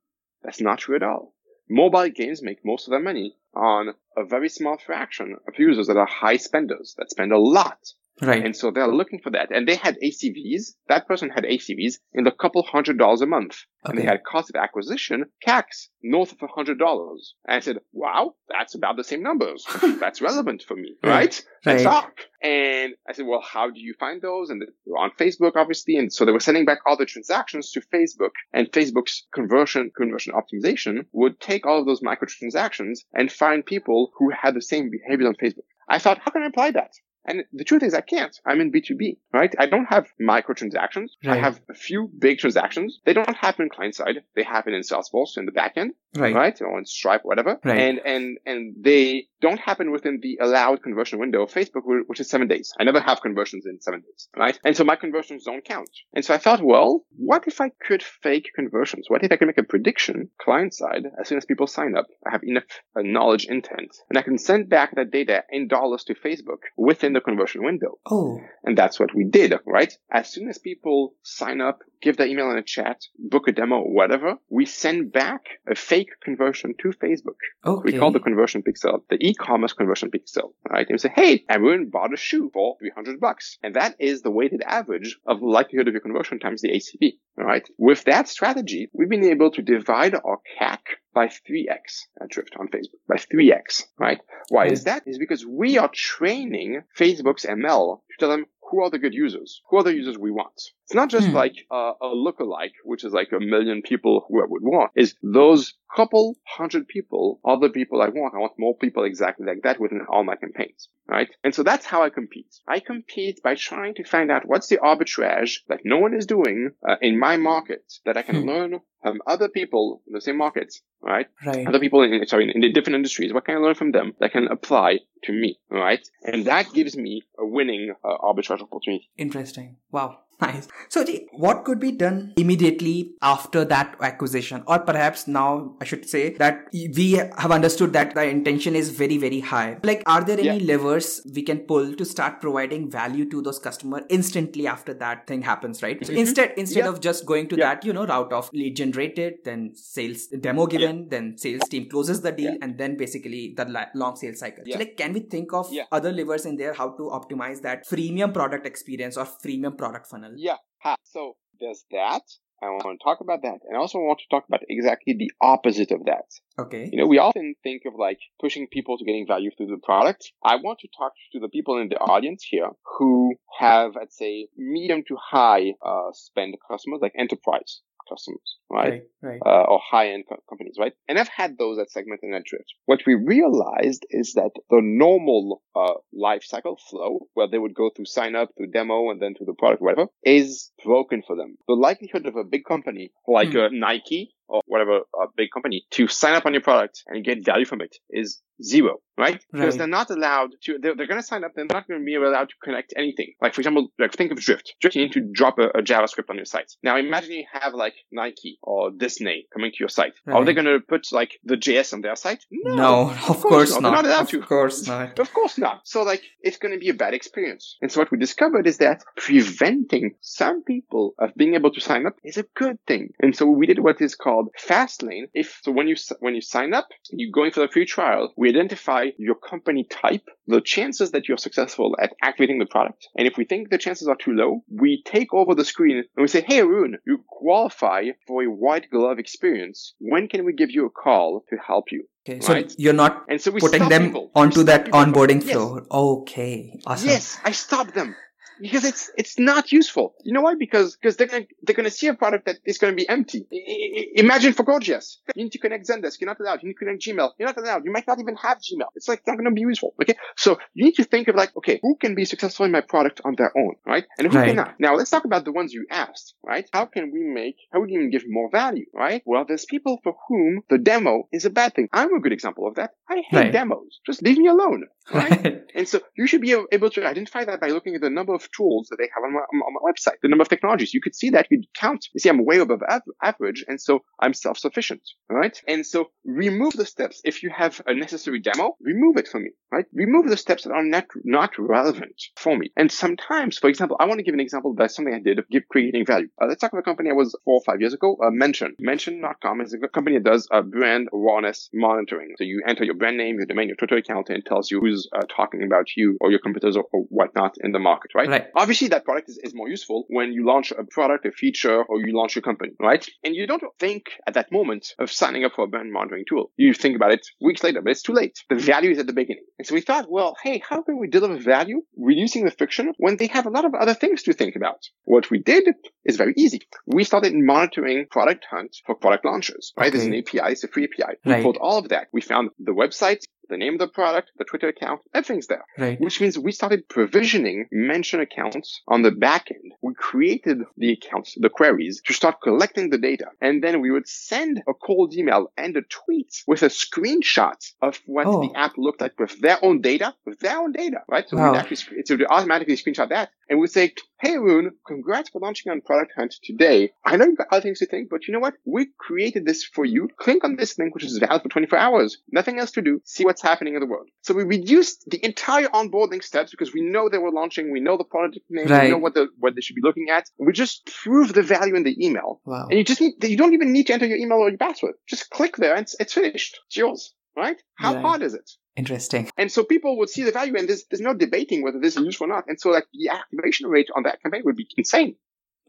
That's not true at all. Mobile games make most of their money on a very small fraction of users that are high spenders that spend a lot. Right And so they're looking for that. And they had ACVs. That person had ACVs in the couple hundred dollars a month. And they had cost of acquisition, CACs, north of a hundred dollars. And I said, wow, that's about the same numbers. that's relevant for me, Right. right? Let's Right. talk. And I said, well, how do you find those? And they were on Facebook, obviously. And so they were sending back all the transactions to Facebook and Facebook's conversion, conversion optimization would take all of those microtransactions and find people who had the same behavior on Facebook. I thought, how can I apply that? And the truth is I can't. I'm in B2B, right? I don't have microtransactions. I have a few big transactions. They don't happen in client side. They happen in Salesforce in the backend, right right? Or in Stripe, whatever. Right. And, and, and they don't happen within the allowed conversion window of Facebook, which is seven days. I never have conversions in seven days, right? And so my conversions don't count. And so I thought, well, what if I could fake conversions? What if I could make a prediction client side as soon as people sign up? I have enough uh, knowledge intent and I can send back that data in dollars to Facebook within the conversion window. Oh. And that's what we did, right? As soon as people sign up, give their email in a chat, book a demo or whatever, we send back a fake conversion to Facebook. Okay. We call the conversion pixel the e-commerce conversion pixel, right? And we say, hey, everyone bought a shoe for 300 bucks. And that is the weighted average of the likelihood of your conversion times the ACV, all right? With that strategy, we've been able to divide our CAC by 3x at Drift on Facebook, by 3x, right? Why is that? Is because we are training Facebook's ML to tell them who are the good users? Who are the users we want? It's not just Hmm. like uh, a lookalike, which is like a million people who I would want. Is those couple hundred people are the people I want. I want more people exactly like that within all my campaigns, right? And so that's how I compete. I compete by trying to find out what's the arbitrage that no one is doing uh, in my market that I can Hmm. learn from other people in the same markets, right? Right. other people in sorry in the different industries. What can I learn from them that can apply to me, right? And that gives me a winning uh, arbitrage opportunity. Interesting. Wow. Nice. So, Ji, what could be done immediately after that acquisition? Or perhaps now I should say that we have understood that the intention is very, very high. Like, are there any levers we can pull to start providing value to those customers instantly after that thing happens, right? So mm-hmm. instead, instead Yeah. of just going to Yeah. that, you know, route of lead generated, then sales demo given, then sales team closes the deal, Yeah. and then basically the long sales cycle. So, like, can we think of Yeah. other levers in there how to optimize that freemium product experience or freemium product funnel? Yeah. Ha. So there's that. I want to talk about that. And I also want to talk about exactly the opposite of that. Okay. You know, we often think of like pushing people to getting value through the product. I want to talk to the people in the audience here who have, let's say, medium to high uh, spend customers, like enterprise customers, right? Right. Right. uh, or high-end co- companies, right? And I've had those at Segment and at Drift. What we realized is that the normal uh, life cycle flow, where they would go through sign up, through demo, and then to the product, whatever, is broken for them. The likelihood of a big company like Hmm. uh, Nike or whatever a big company to sign up on your product and get value from it is zero, right? right. Because they're not allowed to, they're, they're going to sign up. They're not going to be allowed to connect anything. Like, for example, like think of Drift. Drift, you need to drop a, a JavaScript on your site. Now imagine you have like Nike or Disney coming to your site. Are they Right. going to put like the JS on their site? No, no of course not. not. They're not allowed Of to. course not. Of course not. So like, it's going to be a bad experience. And so what we discovered is that preventing some people of being able to sign up is a good thing. And so we did what is called Fastlane. If, so when you, when you sign up, you're going for the free trial, we identify your company type, the chances that you're successful at activating the product. And if we think the chances are too low, we take over the screen and we say, Hey, Arun, you qualify for a white glove experience. When can we give you a call to help you? Okay, so Right. you're not And so we putting them people. Onto stop that people from- onboarding Yes. flow. Okay, awesome. Yes, I stopped them because it's it's not useful. You know why? Because because they're gonna they're gonna see a product that is gonna be empty. I- I- imagine for Gorgias, you need to connect Zendesk. You're not allowed. You need to connect Gmail. You're not allowed. You might not even have Gmail. It's like not gonna be useful. Okay, so you need to think of like, okay, who can be successful in my product on their own, right? And who Right. cannot. Now let's talk about the ones you asked, right? How can we make? How we can even give more value, right? Well, there's people for whom the demo is a bad thing. I'm a good example of that. I hate Right. demos. Just leave me alone, right? Right. And so you should be able to identify that by looking at the number of tools that they have on my, on my website, the number of technologies. You could see that, you could count. You see, I'm way above av- average, and so I'm self-sufficient, right? And so remove the steps. If you have a necessary demo, remove it for me, right? Remove the steps that are not, not relevant for me. And sometimes, for example, I want to give an example of something I did of give, creating value. Uh, let's talk about a company I was four or five years ago, uh, Mention. Mention.com is a company that does uh, brand awareness monitoring. So you enter your brand name, your domain, your Twitter account, and it tells you who's uh, talking about you or your competitors or, or whatnot in the market, right? Right. Obviously, that product is, is more useful when you launch a product, a feature, or you launch a company, right? And you don't think at that moment of signing up for a brand monitoring tool. You think about it weeks later, but it's too late. The value is at the beginning. And so we thought, well, hey, how can we deliver value, reducing the friction when they have a lot of other things to think about? What we did is very easy. We started monitoring product hunt for product launches, right? There's an API, it's a free API. We Right. pulled all of that. We found the website, the name of the product, the Twitter account, everything's there Right. which means we started provisioning mention accounts on the back end. We created the accounts, the queries to start collecting the data. And then we would send a cold email and a tweet with a screenshot of what Oh. the app looked like with their own data, with their own data, right? So Wow. we'd actually, so we automatically screenshot that. and we'd say, Hey, Arun, congrats for launching on Product Hunt today. I know you've got other things to think, but you know what? We created this for you. Click on this link, which is valid for 24 hours. Nothing else to do. See what's happening in the world. So we reduced the entire onboarding steps because we know they were launching. We know the product name. Right. We know what the, what they should be looking at. We just prove the value in the email. Wow. And you just need, you don't even need to enter your email or your password. Just click there and it's, it's finished. It's yours, right? How Right. hard is it? Interesting. And so people would see the value and there's, there's no debating whether this is useful or not. And so like the activation rate on that campaign would be insane.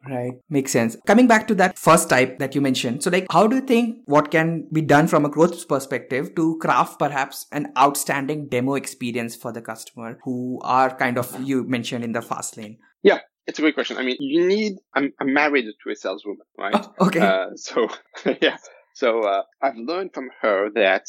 Right. Makes sense. Coming back to that first type that you mentioned. So like, how do you think what can be done from a growth perspective to craft perhaps an outstanding demo experience for the customer who are kind of, you mentioned in the fast lane? Yeah. It's a great question. I mean, you need, I'm, I'm married to a saleswoman, right? Oh, okay. Uh, so yeah. So, uh, I've learned from her that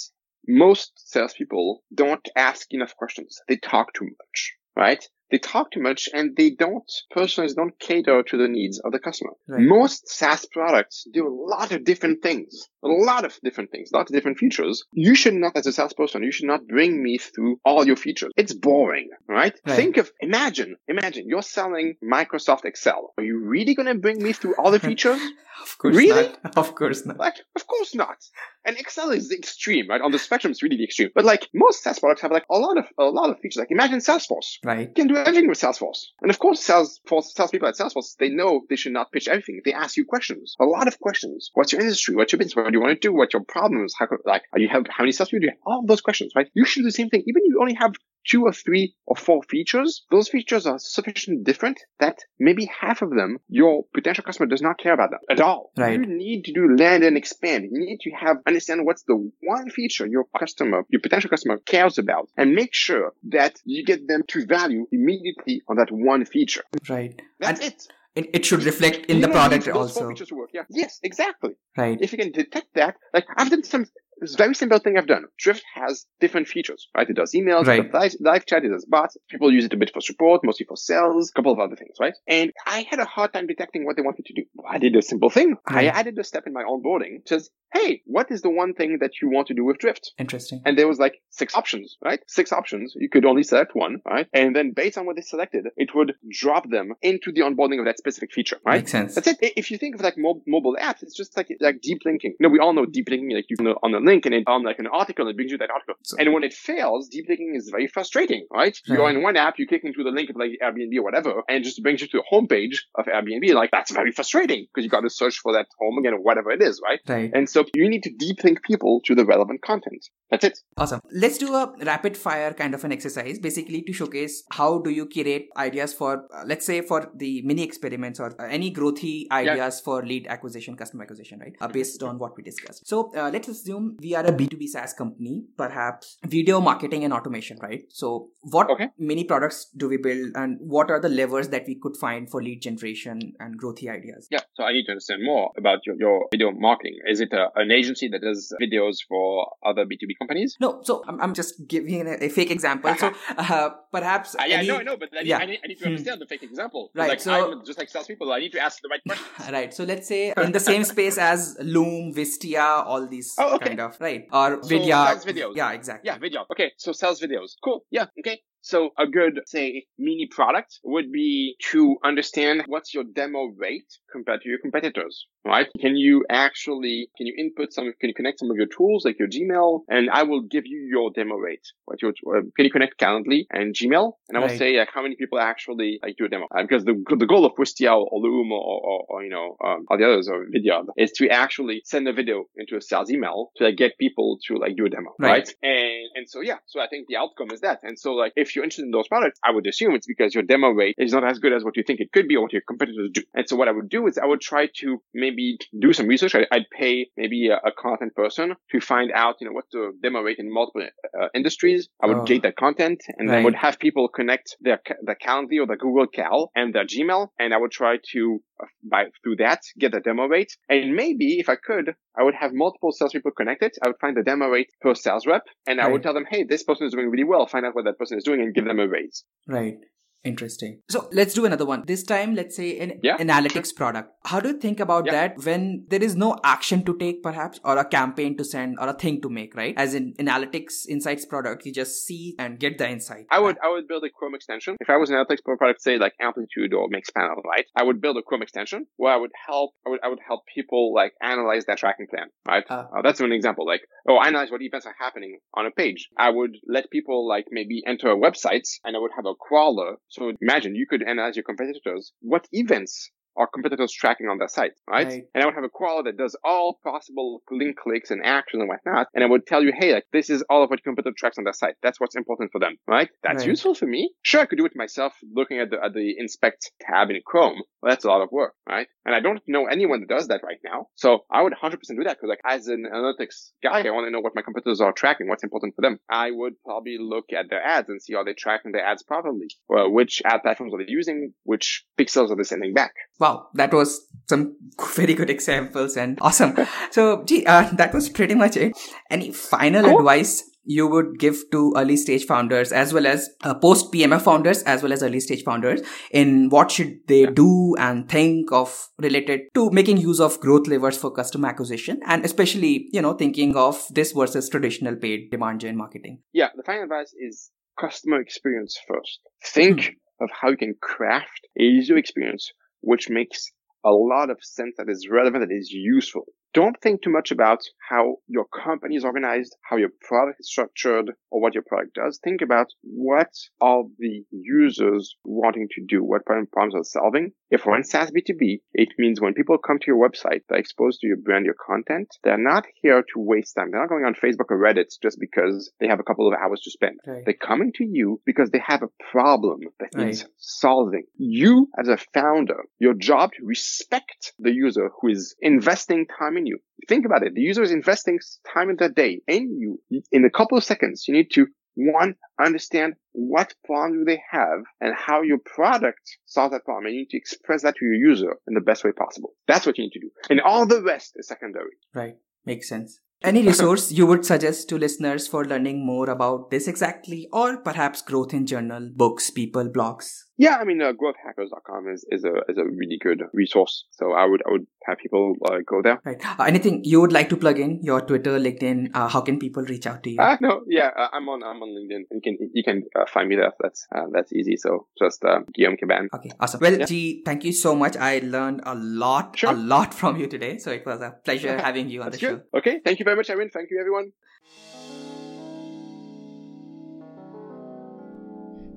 most salespeople don't ask enough questions. They talk too much, right? They talk too much and they don't, personally, don't cater to the needs of the customer. Right. Most SaaS products do a lot of different things, a lot of different things, a lot of different features. You should not, as a salesperson, you should not bring me through all your features. It's boring, right? Right. Think of, imagine, imagine you're selling Microsoft Excel. Are you really going to bring me through all the features? of course not. really? not. Of course not. Like, of course not. And Excel is the extreme, right? On the spectrum, it's really the extreme. But like most SaaS products have like a lot of a lot of features. Like imagine Salesforce. Right. You can do everything with Salesforce. And of course, Salesforce, salespeople at Salesforce, they know they should not pitch everything. They ask you questions, a lot of questions. What's your industry? What's your business? What do you want to do? What's your problems? How, like, are you have, how many salespeople do you have? All those questions, right? You should do the same thing. Even if you only have two or three or four features, those features are sufficiently different that maybe half of them, your potential customer does not care about them at all. Right. You need to do land and expand. You need to have, understand what's the one feature your customer, your potential customer cares about and make sure that you get them to value immediately on that one feature. Right. That's and it. It, it should reflect in You the product need those four also. features to work. Yeah. Yes, exactly. Right. If you can detect that, like I've done some it's a very simple thing I've done. Drift has different features, right? It does emails, Right. it does live, live chat, it does bots. People use it a bit for support, mostly for sales, a couple of other things, right? And I had a hard time detecting what they wanted to do. I did a simple thing. Right. I added a step in my onboarding. It says, hey, what is the one thing that you want to do with Drift? Interesting. And there was like six options, right? Six options. You could only select one, right? And then based on what they selected, it would drop them into the onboarding of that specific feature, right? Makes sense. That's it. If you think of like mo- mobile apps, it's just like like deep linking. You know, we all know deep linking. Like you can on a link and it on like an article, it brings you that article. So- and when it fails, deep linking is very frustrating, right? You're in one app, you click into the link of like Airbnb or whatever, and it just brings you to the homepage of Airbnb. Like that's very frustrating because you got to search for that home again or whatever it is, right? Right. And so you need to deep link people to the relevant content. That's it. Awesome. Let's do a rapid fire kind of an exercise, basically to showcase how do you curate ideas for, uh, let's say, for the mini experiments or uh, any growthy ideas for lead acquisition, customer acquisition, right? Uh, based on what we discussed. So uh, let's assume we are a B2B SaaS company, perhaps video marketing and automation, right? So what Okay. mini products do we build and what are the levers that we could find for lead generation and growthy ideas? Yeah. So I need to understand more about your, your video marketing. Is it a, an agency that does videos for other B2B companies? No, so I'm, I'm just giving a, a fake example. So uh, perhaps Uh, yeah, any- no, I know, but I need, yeah. I need, I need to Hmm. understand the fake example. Right, Like, so- I'm just like salespeople. I need to ask the right questions. Right. So let's say in the same space as Loom, Wistia, all these Oh, okay. kind of right or So, Vidyard. sales videos. Yeah, exactly. Yeah, video. Okay, so sales videos. Cool. Yeah, okay. So a good, say, mini product would be to understand what's your demo rate compared to your competitors, right? Can you actually, can you input some, can you connect some of your tools like your Gmail and I will give you your demo rate. What your, uh, can you connect Calendly and Gmail? And I will Right. say like how many people actually like do a demo. Uh, because the, the goal of Wistia or Loom or, or, or, you know, um, all the others or Vidyard is to actually send a video into a sales email to like get people to like do a demo, Right. right? And, and so, yeah, so I think the outcome is that. And so, like, if you're interested in those products, I would assume it's because your demo rate is not as good as what you think it could be or what your competitors do. And so what I would do is I would try to maybe do some research. I, I'd pay maybe a, a content person to find out, you know, what the demo rate in multiple uh, industries. I would Oh. gate that content and Right. then would have people connect their, their Calendly or their Google Cal and their Gmail. And I would try to, uh, by, through that, get the demo rate. And maybe if I could, I would have multiple salespeople connected. I would find the demo rate per sales rep and I Right. would tell them, Hey, this person is doing really well. Find out what that person is doing and give them a raise. Right. Interesting. So let's do another one. This time, let's say an Yeah, analytics product. How do you think about Yeah. that when there is no action to take, perhaps, or a campaign to send, or a thing to make, right? As in analytics insights product, you just see and get the insight. I would I would build a Chrome extension. If I was an analytics product, say like Amplitude or Mixpanel, right? I would build a Chrome extension where I would help I would I would help people like analyze their tracking plan, right? Ah. Uh, that's an example. Like, oh, analyze what events are happening on a page. I would let people like maybe enter websites and I would have a crawler. So imagine you could analyze your competitors. What events are competitors tracking on their site, right? Right. And I would have a crawler that does all possible link clicks and actions and whatnot. And I would tell you, hey, like this is all of what your competitor tracks on their site. That's what's important for them, right? That's Right. useful for me. Sure, I could do it myself looking at the, at the inspect tab in Chrome. Well, that's a lot of work, right? And I don't know anyone that does that right now. So I would 100% do that because like as an analytics guy, I want to know what my competitors are tracking, what's important for them. I would probably look at their ads and see are they tracking their ads properly? Well, which ad platforms are they using? Which pixels are they sending back? Wow, that was some very good examples and awesome. So, gee, uh, that was pretty much it. Any final Cool. advice you would give to early stage founders as well as uh, post PMF founders as well as early stage founders in what should they do and think of related to making use of growth levers for customer acquisition and especially, you know, thinking of this versus traditional paid demand gen marketing. Yeah, the final advice is customer experience first. Think of how you can craft a user experience which makes a lot of sense that is relevant, that is useful. Don't think too much about how your company is organized, how your product is structured, or what your product does. Think about what are the users wanting to do, what problems are solving. If we're in SaaS B2B, it means when people come to your website, they're exposed to your brand, your content, they're not here to waste time. They're not going on Facebook or Reddit just because they have a couple of hours to spend. Right. They're coming to you because they have a problem that needs solving. You, as a founder, your job to respect the user who is investing time you. Think about it. The user is investing time in their day in you. In a couple of seconds, you need to one, understand what problem do they have and how your product solves that problem. And you need to express that to your user in the best way possible. That's what you need to do. And all the rest is secondary. Right. Makes sense. Any resource you would suggest to listeners for learning more about this exactly, or perhaps growth in journal, books, people, blogs? Yeah, I mean, uh, growthhackers.com is, is a, is a really good resource. So I would, I would have people uh, go there. Right. Uh, anything you would like to plug in? Your Twitter, LinkedIn. Uh, how can people reach out to you? Uh, no, yeah, uh, I'm on, I'm on LinkedIn. You can, you can uh, find me there. That's, uh, that's easy. So just, uh, Guillaume Cabane. Okay, awesome. Well, Yeah. G, thank you so much. I learned a lot, Sure. a lot from you today. So it was a pleasure having you on the That's show. Okay. Thank you very much, Erin. Thank you, everyone.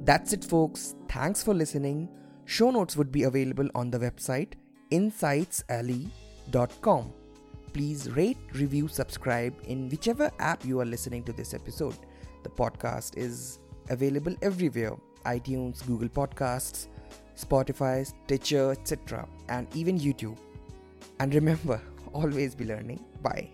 That's it, folks. Thanks for listening. Show notes would be available on the website insightsalley.com. Please rate, review, subscribe in whichever app you are listening to this episode. The podcast is available everywhere iTunes, Google Podcasts, Spotify, Stitcher, etc., and even YouTube. And remember, always be learning. Bye.